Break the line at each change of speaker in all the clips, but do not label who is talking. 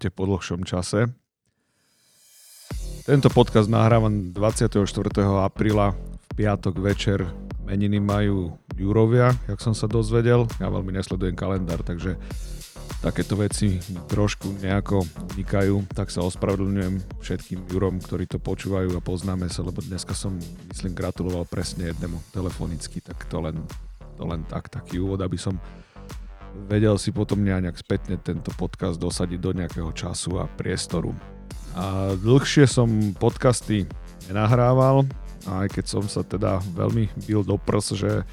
Ahojte po dlhšom čase. Tento podcast nahrávam 24. apríla v piatok večer. Meniny majú Jurovia, jak som sa dozvedel. Ja veľmi nesledujem kalendár, takže takéto veci mi trošku nejako vnikajú, tak sa ospravedlňujem všetkým Jurom, ktorí to počúvajú a poznáme sa, lebo dneska som, myslím, gratuloval presne jednému telefonicky, tak to len, to len tak, taký úvod, aby som vedel si potom nejak spätne tento podcast dosadiť do nejakého času a priestoru. A dlhšie som podcasty nenahrával, aj keď som sa teda veľmi bil do prs, že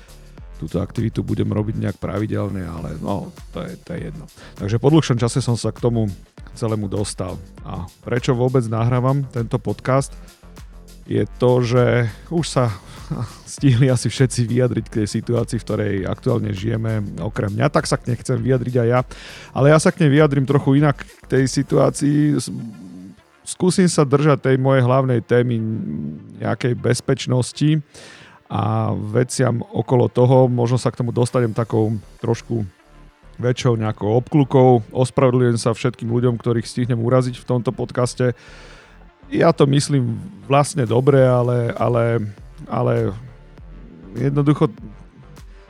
túto aktivitu budem robiť nejak pravidelne, ale no, to je, to je jedno. Takže po dlhšom čase som sa k tomu celému dostal. A prečo vôbec nahrávam tento podcast? Je to, že už sa stihli asi všetci vyjadriť k tej situácii, v ktorej aktuálne žijeme, okrem mňa, tak sa k nej chcem vyjadriť aj ja. Ale ja sa k nej vyjadrím trochu inak k tej situácii. Skúsim sa držať tej mojej hlavnej témy nejakej bezpečnosti a veciam okolo toho. Možno sa k tomu dostanem takou trošku väčšou nejakou obklukou. Ospravedlňujem sa všetkým ľuďom, ktorých stihnem uraziť v tomto podcaste. Ja to myslím vlastne dobre, ale, ale ale jednoducho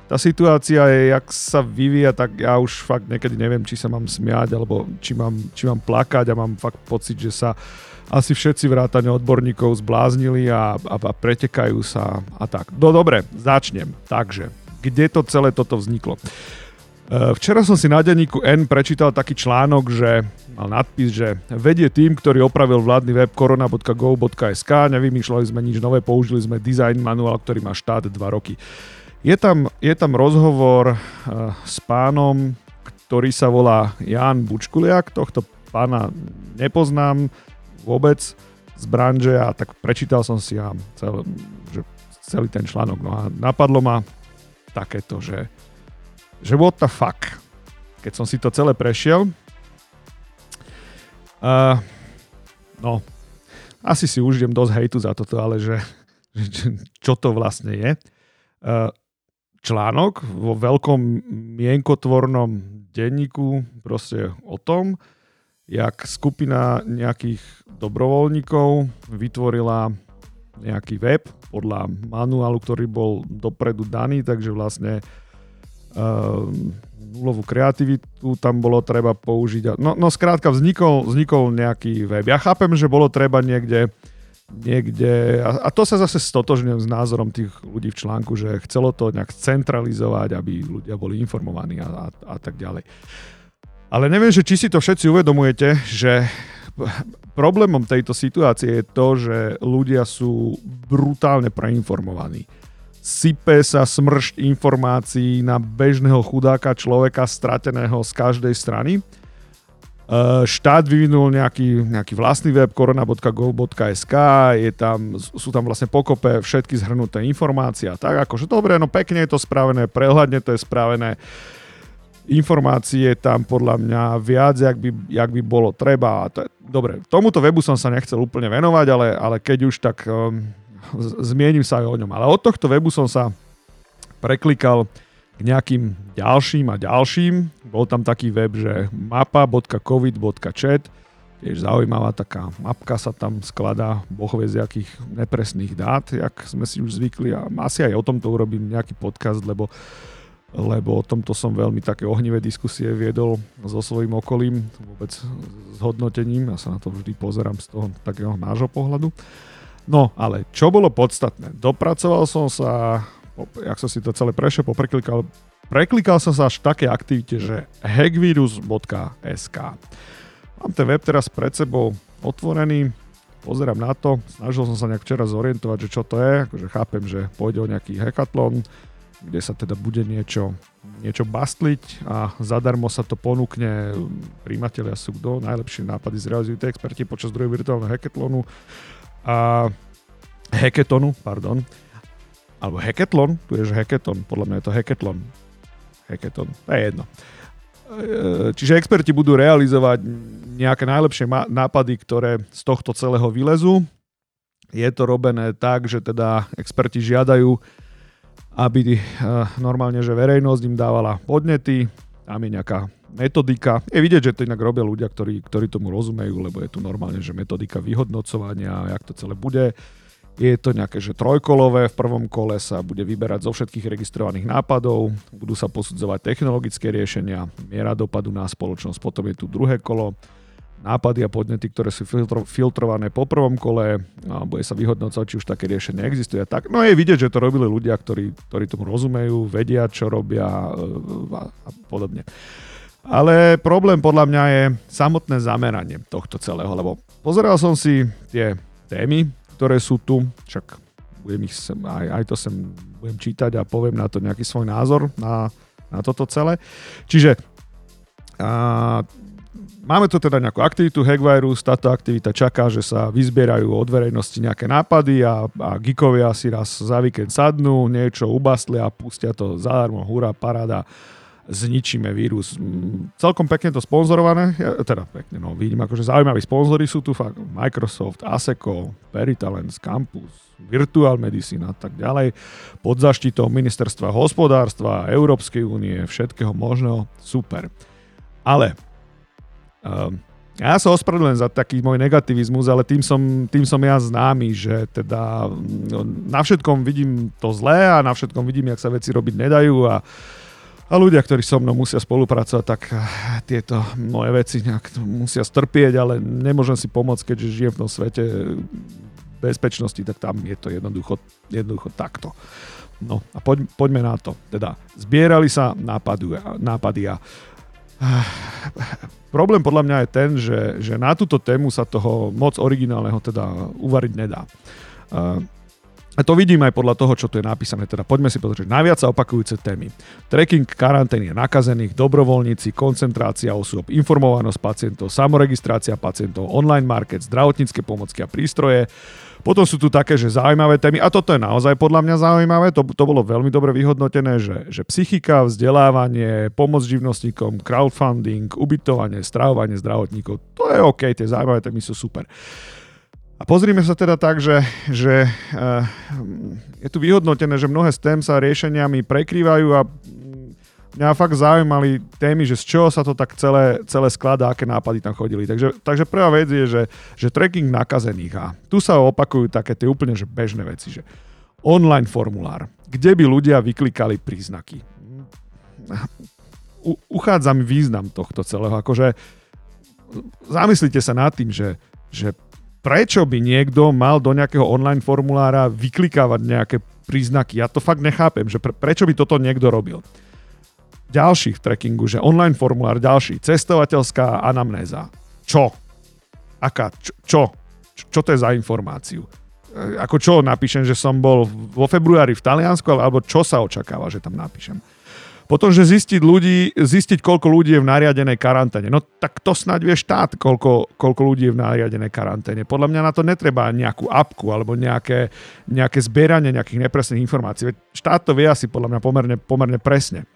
tá situácia je, jak sa vyvíja, tak ja už fakt niekedy neviem, či sa mám smiať, alebo či mám, či mám plakať a mám fakt pocit, že sa asi všetci vrátane odborníkov zbláznili a, a, a pretekajú sa a tak. No dobre, začnem. Takže, kde to celé toto vzniklo? Eh, včera som si na denníku N prečítal taký článok, že mal nadpis, že vedie tým, ktorý opravil vládny web korona.go.sk, nevymýšľali sme nič nové, použili sme design manuál, ktorý má štát 2 roky. Je tam, je tam rozhovor uh, s pánom, ktorý sa volá Jan Bučkuliak, tohto pána nepoznám vôbec z branže a tak prečítal som si ja cel, že celý ten článok. No a napadlo ma takéto, že že what the fuck. Keď som si to celé prešiel, no, asi si užijem dosť hejtu za toto, ale že, že čo to vlastne je. Článok vo veľkom mienkotvornom denníku proste o tom, jak skupina nejakých dobrovoľníkov vytvorila nejaký web podľa manuálu, ktorý bol dopredu daný, takže vlastne Ehm, nulovú kreativitu tam bolo treba použiť. No, no skrátka vznikol, vznikol nejaký web. Ja chápem, že bolo treba niekde niekde, a, a to sa zase stotožňujem s názorom tých ľudí v článku, že chcelo to nejak centralizovať, aby ľudia boli informovaní a, a, a tak ďalej. Ale neviem, že či si to všetci uvedomujete, že problémom tejto situácie je to, že ľudia sú brutálne preinformovaní sype sa smršť informácií na bežného chudáka človeka strateného z každej strany. E, štát vyvinul nejaký, nejaký vlastný web korona.gov.sk, je tam, sú tam vlastne pokope všetky zhrnuté informácie a tak, akože dobre, no pekne je to spravené, prehľadne to je spravené, informácie tam podľa mňa viac, jak by, jak by bolo treba. A to je, dobre, tomuto webu som sa nechcel úplne venovať, ale, ale keď už tak um, zmienim sa aj o ňom. Ale od tohto webu som sa preklikal k nejakým ďalším a ďalším. Bol tam taký web, že mapa.covid.chat, tiež zaujímavá taká mapka sa tam skladá, boh vie z jakých nepresných dát, jak sme si už zvykli a asi aj o tomto urobím nejaký podcast, lebo lebo o tomto som veľmi také ohnivé diskusie viedol so svojím okolím, vôbec s hodnotením, ja sa na to vždy pozerám z toho takého nášho pohľadu. No, ale čo bolo podstatné? Dopracoval som sa, jak som si to celé prešiel, popreklikal, preklikal som sa až v takej aktivite, že hackvirus.sk. Mám ten web teraz pred sebou otvorený, pozerám na to, snažil som sa nejak včera zorientovať, že čo to je, akože chápem, že pôjde o nejaký hackathon, kde sa teda bude niečo, niečo bastliť a zadarmo sa to ponúkne. Príjmatelia sú kto? Najlepšie nápady zrealizujú tie experti počas druhého virtuálneho hackathonu a hackathonu, pardon, alebo hackathon, tu je že hackathon, podľa mňa je to hackathon. Hackathon, to je jedno. E, čiže experti budú realizovať nejaké najlepšie nápady, ktoré z tohto celého vylezú. Je to robené tak, že teda experti žiadajú, aby e, normálne, že verejnosť im dávala podnety, tam je nejaká metodika. Je vidieť, že to inak robia ľudia, ktorí, ktorí tomu rozumejú, lebo je tu normálne, že metodika vyhodnocovania, jak to celé bude. Je to nejaké, že trojkolové, v prvom kole sa bude vyberať zo všetkých registrovaných nápadov, budú sa posudzovať technologické riešenia, miera dopadu na spoločnosť, potom je tu druhé kolo, nápady a podnety, ktoré sú filtro, filtrované po prvom kole a bude sa vyhodnocovať, či už také riešenie existuje. Tak, no je vidieť, že to robili ľudia, ktorí, ktorí tomu rozumejú, vedia, čo robia e, a, a podobne. Ale problém podľa mňa je samotné zameranie tohto celého, lebo pozeral som si tie témy, ktoré sú tu, však budem ich sem, aj, aj to sem budem čítať a poviem na to nejaký svoj názor na, na toto celé. Čiže a, máme tu teda nejakú aktivitu Hackvirus, táto aktivita čaká, že sa vyzbierajú od verejnosti nejaké nápady a, a geekovia si raz za víkend sadnú, niečo ubastlia a pustia to zadarmo, hurá, paráda zničíme vírus. Mm, celkom pekne to sponzorované, teda pekne, no vidím akože zaujímaví sponzory sú tu fakt Microsoft, ASECO, Peritalens, Campus, Virtual Medicine a tak ďalej, pod zaštitou ministerstva hospodárstva, Európskej únie, všetkého možného, super. Ale um, ja sa ospravedlňujem za taký môj negativizmus, ale tým som, tým som ja známy, že teda no, na všetkom vidím to zlé a na všetkom vidím, jak sa veci robiť nedajú a a ľudia, ktorí so mnou musia spolupracovať, tak eh, tieto moje veci nejak musia strpieť, ale nemôžem si pomôcť, keďže žijem v tom svete bezpečnosti, tak tam je to jednoducho, jednoducho takto. No a poď, poďme na to. Teda zbierali sa nápady, nápady a uh, problém podľa mňa je ten, že, že na túto tému sa toho moc originálneho teda uvariť nedá. A to vidím aj podľa toho, čo tu je napísané. Teda poďme si pozrieť najviac sa opakujúce témy. Tracking karantény nakazených, dobrovoľníci, koncentrácia osôb, informovanosť pacientov, samoregistrácia pacientov, online market, zdravotnícke pomocky a prístroje. Potom sú tu také, že zaujímavé témy, a toto je naozaj podľa mňa zaujímavé, to, to bolo veľmi dobre vyhodnotené, že, že psychika, vzdelávanie, pomoc živnostníkom, crowdfunding, ubytovanie, stravovanie zdravotníkov, to je OK, tie zaujímavé témy sú super. A pozrime sa teda tak, že, že uh, je tu vyhodnotené, že mnohé z sa riešeniami prekrývajú a mňa fakt zaujímali témy, že z čoho sa to tak celé, celé skladá, aké nápady tam chodili. Takže, takže prvá vec je, že, že tracking nakazených a tu sa opakujú také tie úplne že bežné veci, že online formulár, kde by ľudia vyklikali príznaky. U, uchádza mi význam tohto celého. Akože zamyslite sa nad tým, že, že prečo by niekto mal do nejakého online formulára vyklikávať nejaké príznaky. Ja to fakt nechápem, že pre, prečo by toto niekto robil. Ďalší v trackingu, že online formulár, ďalší, cestovateľská anamnéza. Čo? Aká? Čo? Čo, čo to je za informáciu? E, ako čo napíšem, že som bol vo februári v Taliansku, alebo čo sa očakáva, že tam napíšem? Potom, že zistiť ľudí, zistiť, koľko ľudí je v nariadenej karanténe. No tak to snáď vie štát, koľko, koľko ľudí je v nariadenej karanténe. Podľa mňa na to netreba nejakú apku alebo nejaké, nejaké zbieranie nejakých nepresných informácií. Štát to vie asi podľa mňa pomerne, pomerne presne.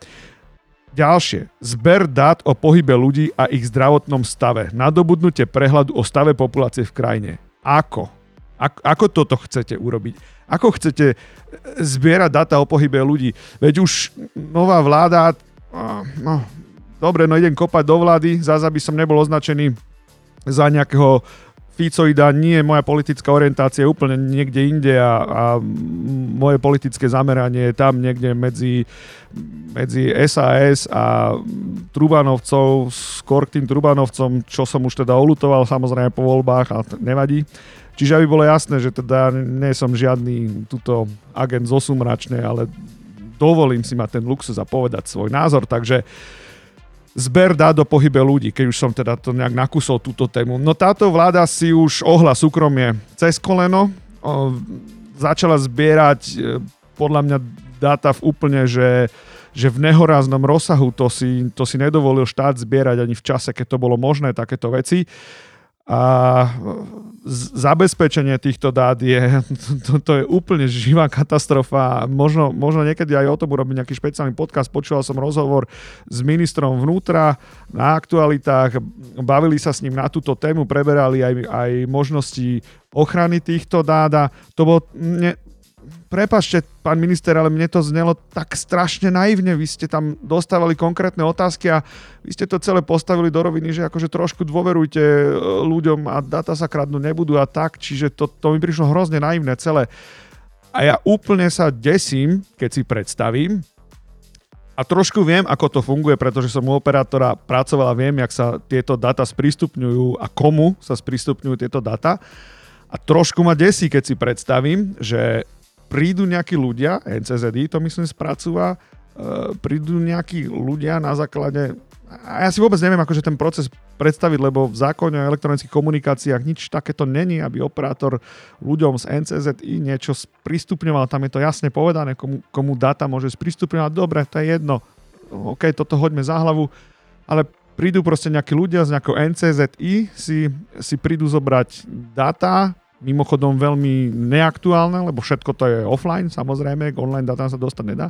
Ďalšie. Zber dát o pohybe ľudí a ich zdravotnom stave. Nadobudnutie prehľadu o stave populácie v krajine. Ako? Ako, ako toto chcete urobiť? Ako chcete zbierať data o pohybe ľudí? Veď už nová vláda, no, dobre, no idem kopať do vlády, zase aby som nebol označený za nejakého Ficoida, nie, moja politická orientácia je úplne niekde inde a, a moje politické zameranie je tam niekde medzi, medzi SAS a Trubanovcov, skôr k tým Trubanovcom, čo som už teda olutoval samozrejme po voľbách, ale nevadí. Čiže aby bolo jasné, že teda nie som žiadny tuto agent zo Sumračnej, ale dovolím si mať ten luxus a povedať svoj názor, takže zber dá do pohybe ľudí, keď už som teda to nejak nakusol túto tému. No táto vláda si už ohla súkromie cez koleno, o, začala zbierať e, podľa mňa dáta v úplne, že, že v nehoráznom rozsahu. To si, to si nedovolil štát zbierať ani v čase, keď to bolo možné, takéto veci a zabezpečenie týchto dát je, to, to je úplne živá katastrofa. Možno, možno niekedy aj o tom urobiť nejaký špeciálny podcast. Počúval som rozhovor s ministrom vnútra na aktualitách, bavili sa s ním na túto tému, preberali aj, aj možnosti ochrany týchto dát to bolo, ne, prepašte, pán minister, ale mne to znelo tak strašne naivne. Vy ste tam dostávali konkrétne otázky a vy ste to celé postavili do roviny, že akože trošku dôverujte e, ľuďom a data sa kradnú nebudú a tak, čiže to, to mi prišlo hrozne naivné celé. A ja úplne sa desím, keď si predstavím, a trošku viem, ako to funguje, pretože som u operátora pracoval a viem, jak sa tieto data sprístupňujú a komu sa sprístupňujú tieto data. A trošku ma desí, keď si predstavím, že prídu nejakí ľudia, NCZI to myslím spracúva, uh, prídu nejakí ľudia na základe a ja si vôbec neviem, akože ten proces predstaviť, lebo v zákone o elektronických komunikáciách nič takéto není, aby operátor ľuďom z NCZI niečo sprístupňoval. Tam je to jasne povedané, komu, komu data môže sprístupňovať. Dobre, to je jedno. OK, toto hoďme za hlavu. Ale prídu proste nejakí ľudia z nejakého NCZI, si, si prídu zobrať data, mimochodom veľmi neaktuálne, lebo všetko to je offline, samozrejme, k online data sa dostať nedá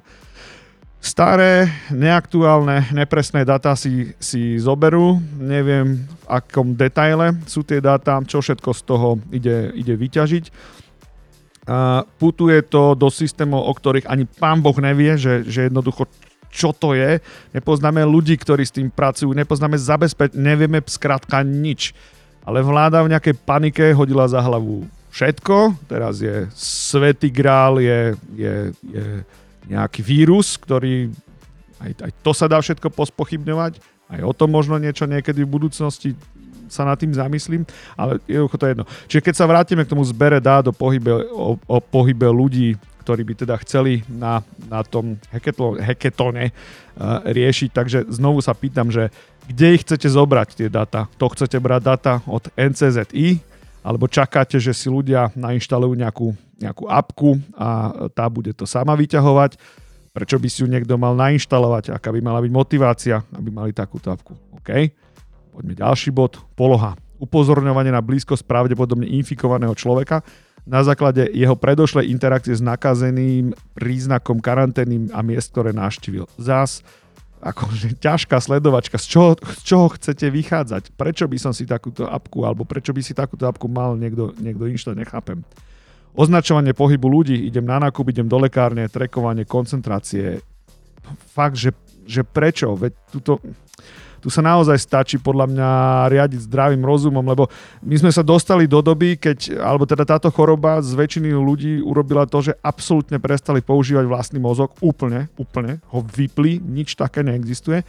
Staré, neaktuálne, nepresné dáta si, si zoberú, neviem v akom detaile sú tie dáta, čo všetko z toho ide, ide vyťažiť. A putuje to do systémov, o ktorých ani pán Boh nevie, že, že jednoducho čo to je. Nepoznáme ľudí, ktorí s tým pracujú, nepoznáme zabezpeč, nevieme skrátka nič. Ale vláda v nejakej panike hodila za hlavu všetko. Teraz je svetý grál, je, je, je nejaký vírus, ktorý aj, aj to sa dá všetko pospochybňovať, aj o tom možno niečo niekedy v budúcnosti sa nad tým zamyslím, ale jednoducho to je jedno. Čiže keď sa vrátime k tomu zbere dá do pohybe, o, o pohybe ľudí, ktorí by teda chceli na, na tom heketone uh, riešiť, takže znovu sa pýtam, že kde ich chcete zobrať tie data? To chcete brať data od NCZI, alebo čakáte, že si ľudia nainštalujú nejakú, nejakú apku a tá bude to sama vyťahovať. Prečo by si ju niekto mal nainštalovať? Aká by mala byť motivácia, aby mali takúto apku? OK. Poďme ďalší bod. Poloha. Upozorňovanie na blízkosť pravdepodobne infikovaného človeka na základe jeho predošlej interakcie s nakazeným príznakom karanténnym a miest, ktoré navštívil. Zás akože ťažká sledovačka, z čoho, z čoho chcete vychádzať, prečo by som si takúto apku, alebo prečo by si takúto apku mal niekto, niekto inštalovať, nechápem. Označovanie pohybu ľudí, idem na nákup, idem do lekárne, trekovanie, koncentrácie. Fakt, že, že prečo? Veď tuto tu sa naozaj stačí podľa mňa riadiť zdravým rozumom, lebo my sme sa dostali do doby, keď, alebo teda táto choroba z väčšiny ľudí urobila to, že absolútne prestali používať vlastný mozog, úplne, úplne, ho vypli, nič také neexistuje.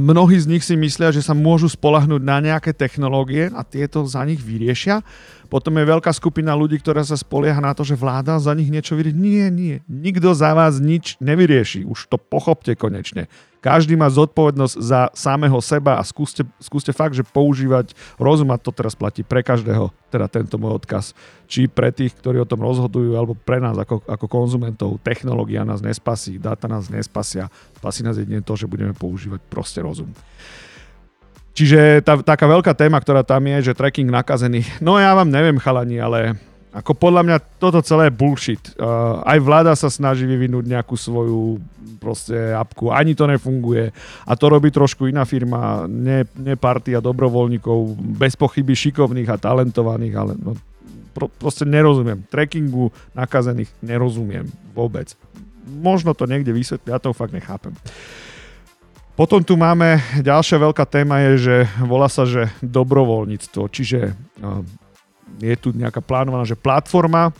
Mnohí z nich si myslia, že sa môžu spolahnúť na nejaké technológie a tieto za nich vyriešia. Potom je veľká skupina ľudí, ktorá sa spolieha na to, že vláda za nich niečo vyrieši. Nie, nie. Nikto za vás nič nevyrieši. Už to pochopte konečne. Každý má zodpovednosť za samého seba a skúste, skúste fakt, že používať rozum a to teraz platí pre každého, teda tento môj odkaz. Či pre tých, ktorí o tom rozhodujú, alebo pre nás ako, ako konzumentov. Technológia nás nespasí, dáta nás nespasia. Spasí nás jedine to, že budeme používať proste rozum. Čiže tá, taká veľká téma, ktorá tam je, že tracking nakazených. No ja vám neviem, chalani, ale ako podľa mňa toto celé je bullshit. Uh, aj vláda sa snaží vyvinúť nejakú svoju proste apku, ani to nefunguje. A to robí trošku iná firma, ne, ne partia dobrovoľníkov, bez pochyby šikovných a talentovaných, ale no, pro, proste nerozumiem. Trackingu nakazených nerozumiem vôbec. Možno to niekde vysvetliť, ja to fakt nechápem. Potom tu máme, ďalšia veľká téma je, že volá sa, že dobrovoľníctvo, čiže uh, je tu nejaká plánovaná, že platforma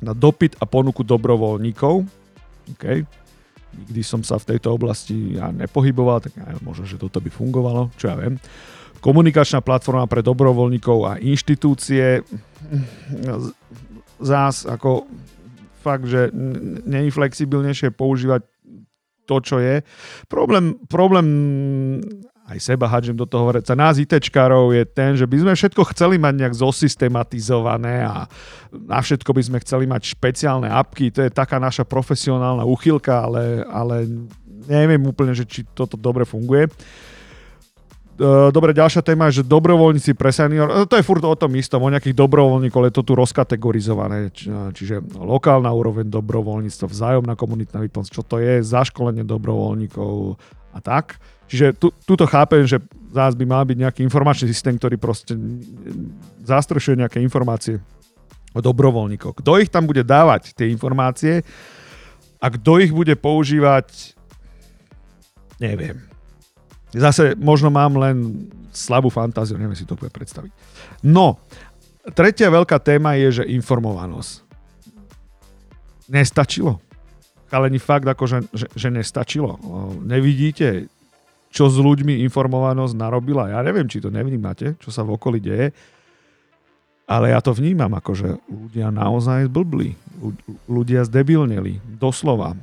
na dopyt a ponuku dobrovoľníkov. Okay. Nikdy som sa v tejto oblasti ja nepohyboval, tak ja, možno, že toto by fungovalo, čo ja viem. Komunikačná platforma pre dobrovoľníkov a inštitúcie. Zás ako fakt, že není flexibilnejšie používať to, čo je. Problém, problém aj seba hádžem do toho hovoriť, nás ITčkárov je ten, že by sme všetko chceli mať nejak zosystematizované a na všetko by sme chceli mať špeciálne apky, to je taká naša profesionálna uchylka, ale, ale neviem úplne, že či toto dobre funguje. E, dobre, ďalšia téma je, že dobrovoľníci pre senior, e, to je furt o tom istom, o nejakých dobrovoľníkov, je to tu rozkategorizované, čiže lokálna úroveň dobrovoľníctva, vzájomná komunitná výpomoc, čo to je, zaškolenie dobrovoľníkov a tak. Čiže tu, tuto chápem, že zás by mal byť nejaký informačný systém, ktorý proste zastrešuje nejaké informácie o dobrovoľníkoch. Kto ich tam bude dávať, tie informácie, a kto ich bude používať, neviem. Zase možno mám len slabú fantáziu, neviem si to bude predstaviť. No, tretia veľká téma je, že informovanosť. Nestačilo. Chaleni fakt ako, že, že nestačilo. Nevidíte, čo s ľuďmi informovanosť narobila. Ja neviem, či to nevnímate, čo sa v okolí deje. Ale ja to vnímam ako, že ľudia naozaj zblbli, ľudia zdebilneli, doslova.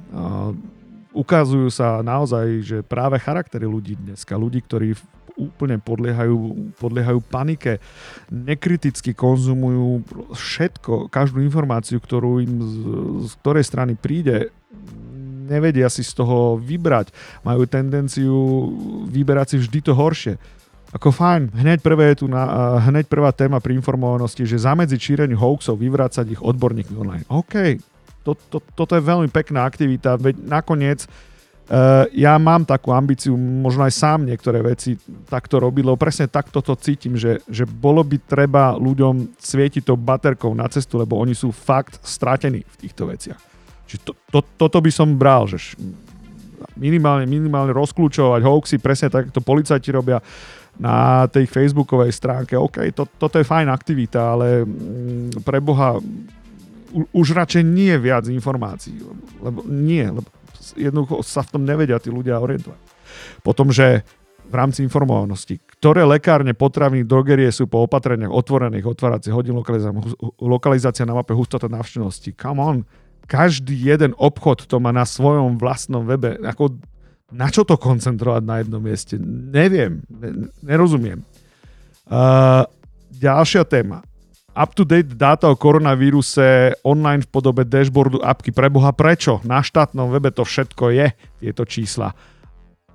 Ukazujú sa naozaj, že práve charaktery ľudí dneska, ľudí, ktorí úplne podliehajú, podliehajú panike, nekriticky konzumujú všetko, každú informáciu, ktorú im z, z ktorej strany príde, nevedia si z toho vybrať, majú tendenciu vyberať si vždy to horšie ako fajn, hneď, prvé je tu na, hneď prvá téma pri informovanosti, že zamedziť šíreniu hoaxov, vyvrácať ich odborníkmi online. OK, to, to, toto je veľmi pekná aktivita, veď nakoniec uh, ja mám takú ambíciu, možno aj sám niektoré veci takto robiť, lebo presne takto to cítim, že, že bolo by treba ľuďom svietiť tou baterkou na cestu, lebo oni sú fakt stratení v týchto veciach. Čiže to, to, toto by som bral, že minimálne, minimálne rozklúčovať hoaxy, presne tak, to policajti robia, na tej facebookovej stránke. OK, to, toto je fajn aktivita, ale mm, pre Boha už radšej nie viac informácií, lebo, nie, lebo jednoducho sa v tom nevedia tí ľudia orientovať. Potom, že v rámci informovanosti, ktoré lekárne, potraviny, drogerie sú po opatreniach otvorených, otváracích hodín, lokalizácia, lokalizácia na mape hustota návštevnosti. Come on, každý jeden obchod to má na svojom vlastnom webe. Ako na čo to koncentrovať na jednom mieste? Neviem, nerozumiem. Uh, ďalšia téma. Up-to-date dáta o koronavíruse online v podobe dashboardu apky. Preboha, prečo? Na štátnom webe to všetko je, tieto čísla.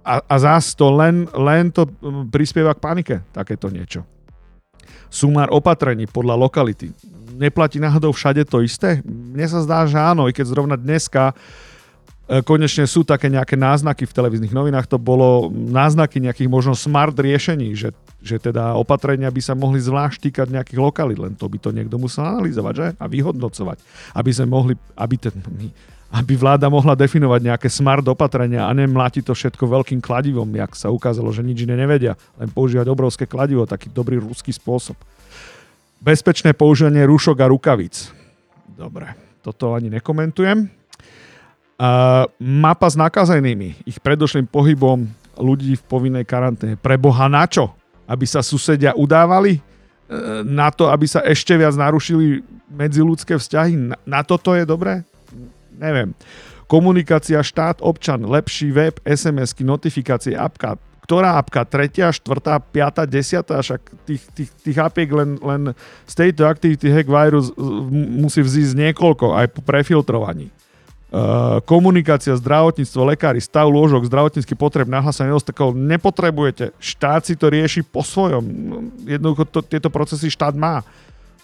A, a zás to len, len to prispieva k panike, takéto niečo. Sumár opatrení podľa lokality. Neplatí náhodou všade to isté? Mne sa zdá, že áno, i keď zrovna dneska E, konečne sú také nejaké náznaky v televíznych novinách, to bolo náznaky nejakých možno smart riešení, že, že teda opatrenia by sa mohli zvlášť týkať nejakých lokalít, len to by to niekto musel analyzovať, že? A vyhodnocovať, aby sme mohli, aby, ten, aby vláda mohla definovať nejaké smart opatrenia a nemlátiť to všetko veľkým kladivom, jak sa ukázalo, že nič iné nevedia, len používať obrovské kladivo, taký dobrý ruský spôsob. Bezpečné používanie rúšok a rukavíc. Dobre, toto ani nekomentujem. Uh, mapa s nakazenými, ich predošlým pohybom ľudí v povinnej karanténe. Pre Boha na čo? Aby sa susedia udávali? Uh, na to, aby sa ešte viac narušili medziludské vzťahy? Na, na toto je dobré? Neviem. Komunikácia štát-občan, lepší web, SMS-ky, notifikácie, apka. Ktorá apka? Tretia, štvrtá, piata, desiatá? Však tých, tých, tých apiek len, len z tejto activity hack virus musí vzísť niekoľko aj po prefiltrovaní. Uh, komunikácia, zdravotníctvo, lekári, stav lôžok, zdravotnícky potreb, nahlásenie nedostatkov nepotrebujete. Štát si to rieši po svojom. Jednoducho to, tieto procesy štát má.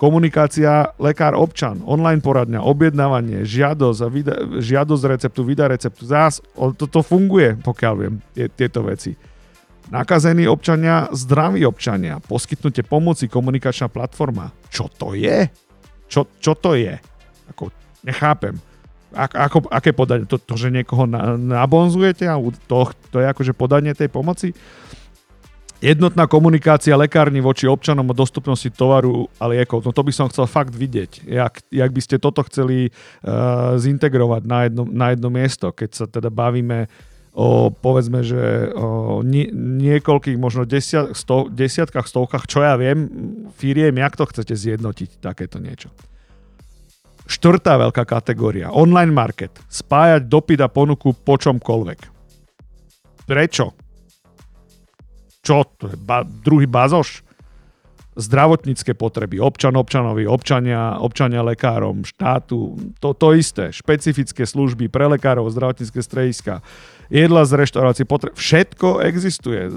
Komunikácia lekár-občan, online poradňa, objednávanie, žiadosť, a vyda, žiadosť receptu, vydá receptu. Zás, toto funguje, pokiaľ viem, tie, tieto veci. Nakazení občania, zdraví občania, poskytnutie pomoci, komunikačná platforma. Čo to je? Čo, čo to je? Ako, nechápem ako, aké podanie? To, to že niekoho na, nabonzujete a to, to je akože podanie tej pomoci? Jednotná komunikácia lekárny voči občanom o dostupnosti tovaru a liekov. No to by som chcel fakt vidieť. Jak, jak by ste toto chceli uh, zintegrovať na jedno, na jedno miesto, keď sa teda bavíme o povedzme, že o nie, niekoľkých, možno desiat, sto, desiatkách, stovkách, čo ja viem, firiem, jak to chcete zjednotiť takéto niečo. Štvrtá veľká kategória. Online market. Spájať dopyt a ponuku po čomkoľvek. Prečo? Čo? To je ba- druhý bazoš? Zdravotnícke potreby. Občan občanovi, občania, občania lekárom, štátu. To, to isté. Špecifické služby pre lekárov, zdravotnícke strediska. Jedla z reštaurácií, potreb. Všetko existuje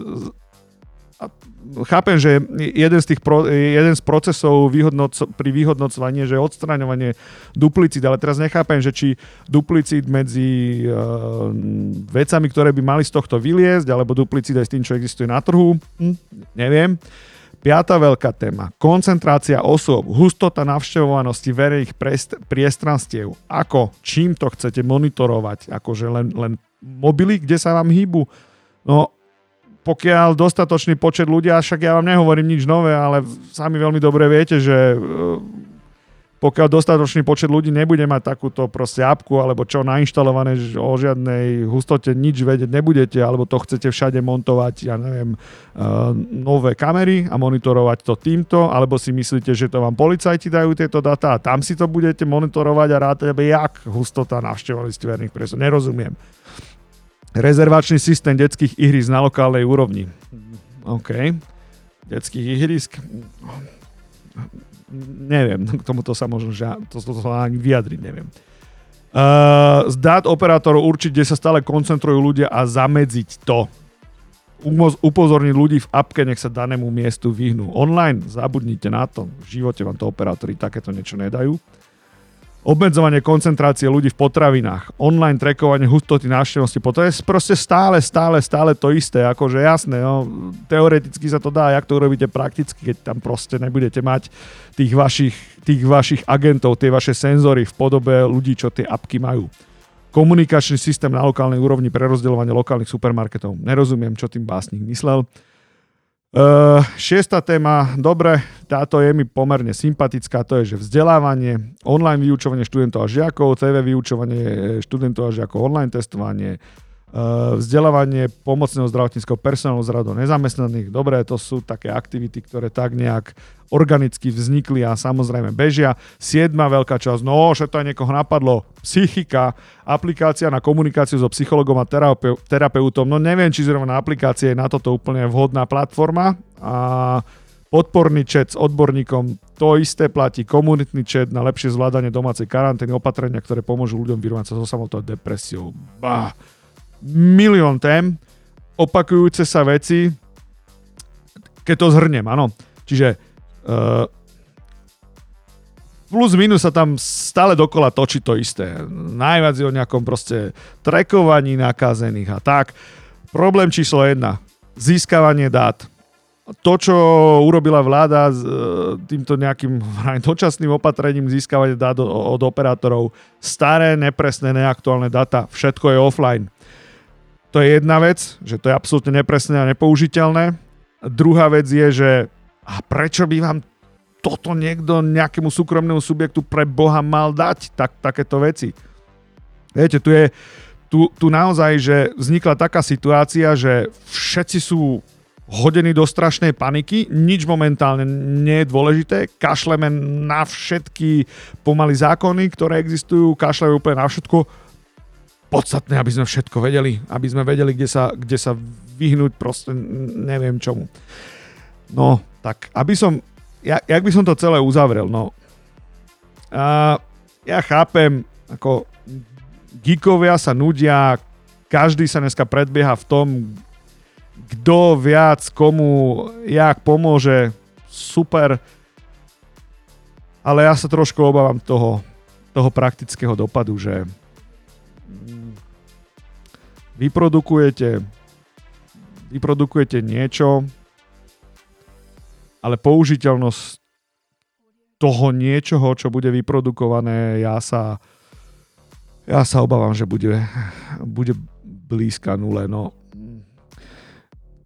chápem, že jeden z, tých pro, jeden z procesov vyhodnoc, pri vyhodnocovaní je odstraňovanie duplicit, ale teraz nechápem, že či duplicit medzi uh, vecami, ktoré by mali z tohto vyliezť, alebo duplicit aj s tým, čo existuje na trhu, hm, neviem. Piatá veľká téma. Koncentrácia osôb, hustota navštevovanosti verejných priestranstiev. Ako, čím to chcete monitorovať? Akože len, len mobily, kde sa vám hýbu? No, pokiaľ dostatočný počet ľudia, však ja vám nehovorím nič nové, ale sami veľmi dobre viete, že pokiaľ dostatočný počet ľudí nebude mať takúto proste apku alebo čo nainštalované, že o žiadnej hustote nič vedieť nebudete, alebo to chcete všade montovať, ja neviem, uh, nové kamery a monitorovať to týmto, alebo si myslíte, že to vám policajti dajú tieto data a tam si to budete monitorovať a rátať, jak hustota navštevovanosti verných presov. Nerozumiem. Rezervačný systém detských ihrisk na lokálnej úrovni. OK. Detských ihrisk neviem, k tomuto sa možno, že to, to, to sa ani vyjadriť neviem. Uh, z dát operátorov určite sa stále koncentrujú ľudia a zamedziť to. upozorniť ľudí v apke, nech sa danému miestu vyhnú. Online, zabudnite na to. V živote vám to operátori takéto niečo nedajú obmedzovanie koncentrácie ľudí v potravinách, online trackovanie hustoty návštevnosti, to je proste stále, stále, stále to isté, akože jasné, no, teoreticky sa to dá, jak to urobíte prakticky, keď tam proste nebudete mať tých vašich, tých vašich agentov, tie vaše senzory v podobe ľudí, čo tie apky majú. Komunikačný systém na lokálnej úrovni pre rozdeľovanie lokálnych supermarketov. Nerozumiem, čo tým básnik myslel. Uh, šiesta téma, dobre, táto je mi pomerne sympatická, to je, že vzdelávanie, online vyučovanie študentov a žiakov, TV vyučovanie študentov a žiakov, online testovanie, vzdelávanie pomocného zdravotníckého personálu z radu nezamestnaných. Dobre, to sú také aktivity, ktoré tak nejak organicky vznikli a samozrejme bežia. Siedma veľká časť, no, že to aj niekoho napadlo, psychika, aplikácia na komunikáciu so psychologom a terape- terapeutom. No neviem, či zrovna aplikácia je na toto úplne vhodná platforma. A podporný chat s odborníkom, to isté platí komunitný chat na lepšie zvládanie domácej karantény, opatrenia, ktoré pomôžu ľuďom vyrovnať sa so samotou depresiou. Bah. Milión tém, opakujúce sa veci, keď to zhrnem, áno. Čiže Uh, plus minus sa tam stále dokola točí to isté. Najviac je o nejakom proste trekovaní nakazených a tak. Problém číslo jedna. Získavanie dát. To, čo urobila vláda s e, týmto nejakým dočasným opatrením získavania dát od operátorov, staré, nepresné, neaktuálne data, všetko je offline. To je jedna vec, že to je absolútne nepresné a nepoužiteľné. Druhá vec je, že a prečo by vám toto niekto nejakému súkromnému subjektu pre Boha mal dať tak, takéto veci? Viete, tu je tu, tu naozaj, že vznikla taká situácia, že všetci sú hodení do strašnej paniky, nič momentálne nie je dôležité, kašleme na všetky pomaly zákony, ktoré existujú, kašleme úplne na všetko, podstatné, aby sme všetko vedeli, aby sme vedeli, kde sa, kde sa vyhnúť proste neviem čomu. No, tak aby som, ja, jak by som to celé uzavrel, no. A ja chápem, ako geekovia sa nudia, každý sa dneska predbieha v tom, kto viac komu, jak pomôže, super. Ale ja sa trošku obávam toho, toho praktického dopadu, že vyprodukujete, vyprodukujete niečo, ale použiteľnosť toho niečoho, čo bude vyprodukované, ja sa, ja sa obávam, že bude, bude blízka nule. No.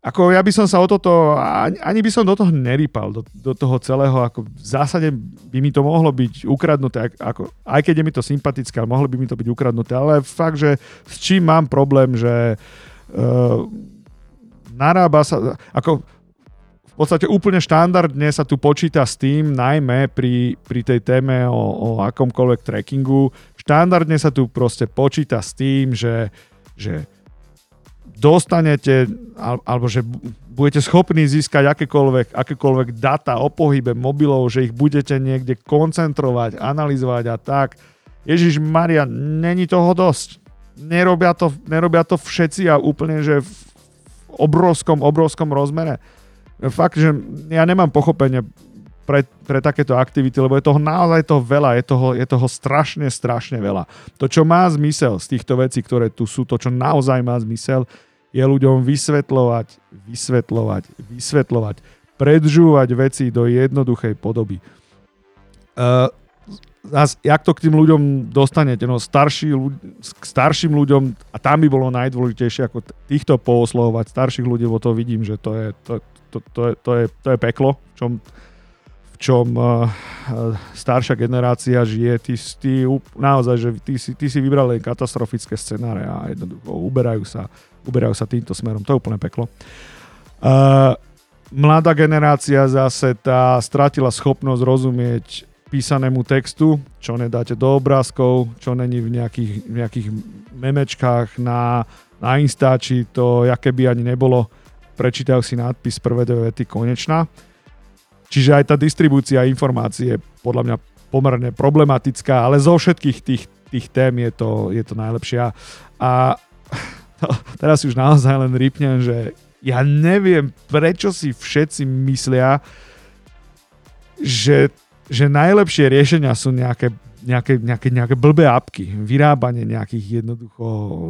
Ako ja by som sa o toto, ani, ani by som do toho nerýpal, do, do toho celého, ako v zásade by mi to mohlo byť ukradnuté, ako, aj keď je mi to sympatické, ale mohlo by mi to byť ukradnuté, ale fakt, že s čím mám problém, že uh, narába sa, ako v podstate úplne štandardne sa tu počíta s tým, najmä pri, pri tej téme o, o akomkoľvek trackingu, štandardne sa tu proste počíta s tým, že, že dostanete, alebo že budete schopní získať akékoľvek, akékoľvek data o pohybe mobilov, že ich budete niekde koncentrovať, analyzovať a tak. Ježiš Maria, není toho dosť. Nerobia to, nerobia to všetci a úplne, že v obrovskom, obrovskom rozmere fakt, že ja nemám pochopenie pre, pre takéto aktivity, lebo je toho naozaj toho veľa, je toho, je toho strašne, strašne veľa. To, čo má zmysel z týchto vecí, ktoré tu sú, to, čo naozaj má zmysel, je ľuďom vysvetľovať, vysvetľovať, vysvetľovať, predžúvať veci do jednoduchej podoby. Uh, zas, jak to k tým ľuďom dostanete? No starší, k starším ľuďom, a tam by bolo najdôležitejšie ako týchto pooslovať starších ľudí, bo to vidím, že to je, to, to, to to je, to je peklo, v čom, čom uh, staršia generácia žije. Ty, ty naozaj, že ty ty si vybral len katastrofické scenáre a jednoducho uberajú sa, uberajú sa týmto smerom. To je úplne peklo. Uh, mladá generácia zase tá stratila schopnosť rozumieť písanému textu, čo nedáte do obrázkov, čo není v nejakých, nejakých memečkách na, na Instači, to jaké by ani nebolo, prečítajú si nadpis prvé dve vety konečná. Čiže aj tá distribúcia informácií je podľa mňa pomerne problematická, ale zo všetkých tých, tých tém je to, je to najlepšia. A no, teraz už naozaj len rypnem, že ja neviem, prečo si všetci myslia, že že najlepšie riešenia sú nejaké, nejaké, nejaké, nejaké blbé apky, vyrábanie nejakých jednoducho,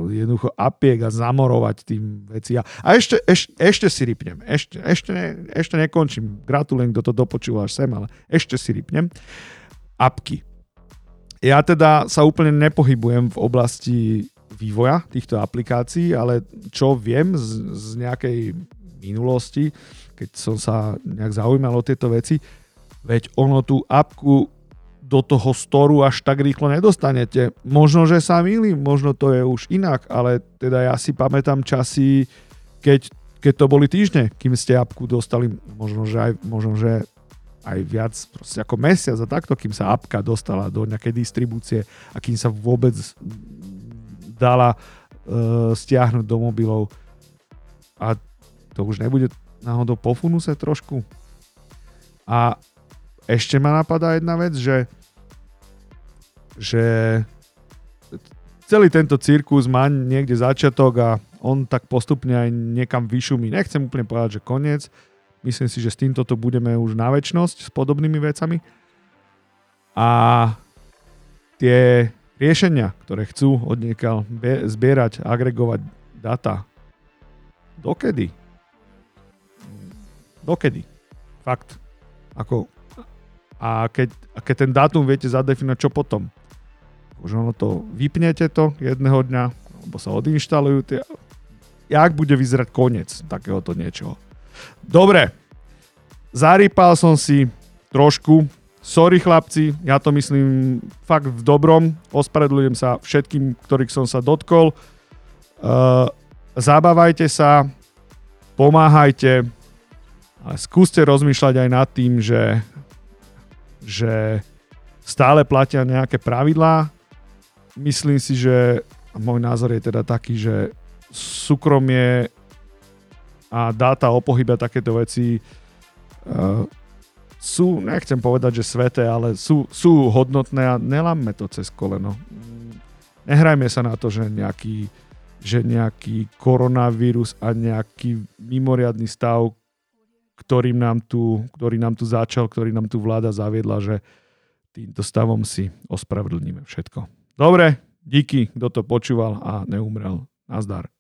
jednoducho apiek a zamorovať tým veci. A, ešte, eš, ešte si rypnem, ešte, ešte, ne, ešte nekončím, gratulujem, kto to dopočúva až sem, ale ešte si rypnem. Apky. Ja teda sa úplne nepohybujem v oblasti vývoja týchto aplikácií, ale čo viem z, z nejakej minulosti, keď som sa nejak zaujímal o tieto veci, Veď ono tú apku do toho storu až tak rýchlo nedostanete. Možno, že sa milím, možno to je už inak, ale teda ja si pamätám časy, keď, keď to boli týždne, kým ste apku dostali, možno, že aj, možno, že aj viac, proste ako mesiac a takto, kým sa apka dostala do nejakej distribúcie a kým sa vôbec dala uh, stiahnuť do mobilov. A to už nebude náhodou po funuse trošku? A ešte ma napadá jedna vec, že, že celý tento cirkus má niekde začiatok a on tak postupne aj niekam vyšumí. Nechcem úplne povedať, že koniec. Myslím si, že s týmto to budeme už na väčnosť s podobnými vecami. A tie riešenia, ktoré chcú od zbierať, agregovať data, dokedy? Dokedy? Fakt. Ako a keď, a keď ten dátum viete zadefinovať, čo potom? Už ono to vypnete to jedného dňa, alebo sa odinštalujú tie... Jak bude vyzerať koniec takéhoto niečoho? Dobre, zarýpal som si trošku. Sorry chlapci, ja to myslím fakt v dobrom. Ospravedlňujem sa všetkým, ktorých som sa dotkol. Uh, zabávajte sa, pomáhajte, ale skúste rozmýšľať aj nad tým, že že stále platia nejaké pravidlá. Myslím si, že môj názor je teda taký, že súkromie a dáta o pohybe takéto veci uh, sú, nechcem povedať, že sveté, ale sú, sú hodnotné a nelámme to cez koleno. Nehrajme sa na to, že nejaký, že nejaký koronavírus a nejaký mimoriadný stav, ktorým nám tu, ktorý nám tu začal, ktorý nám tu vláda zaviedla, že týmto stavom si ospravedlníme všetko. Dobre, díky, kto to počúval a neumrel. Nazdar.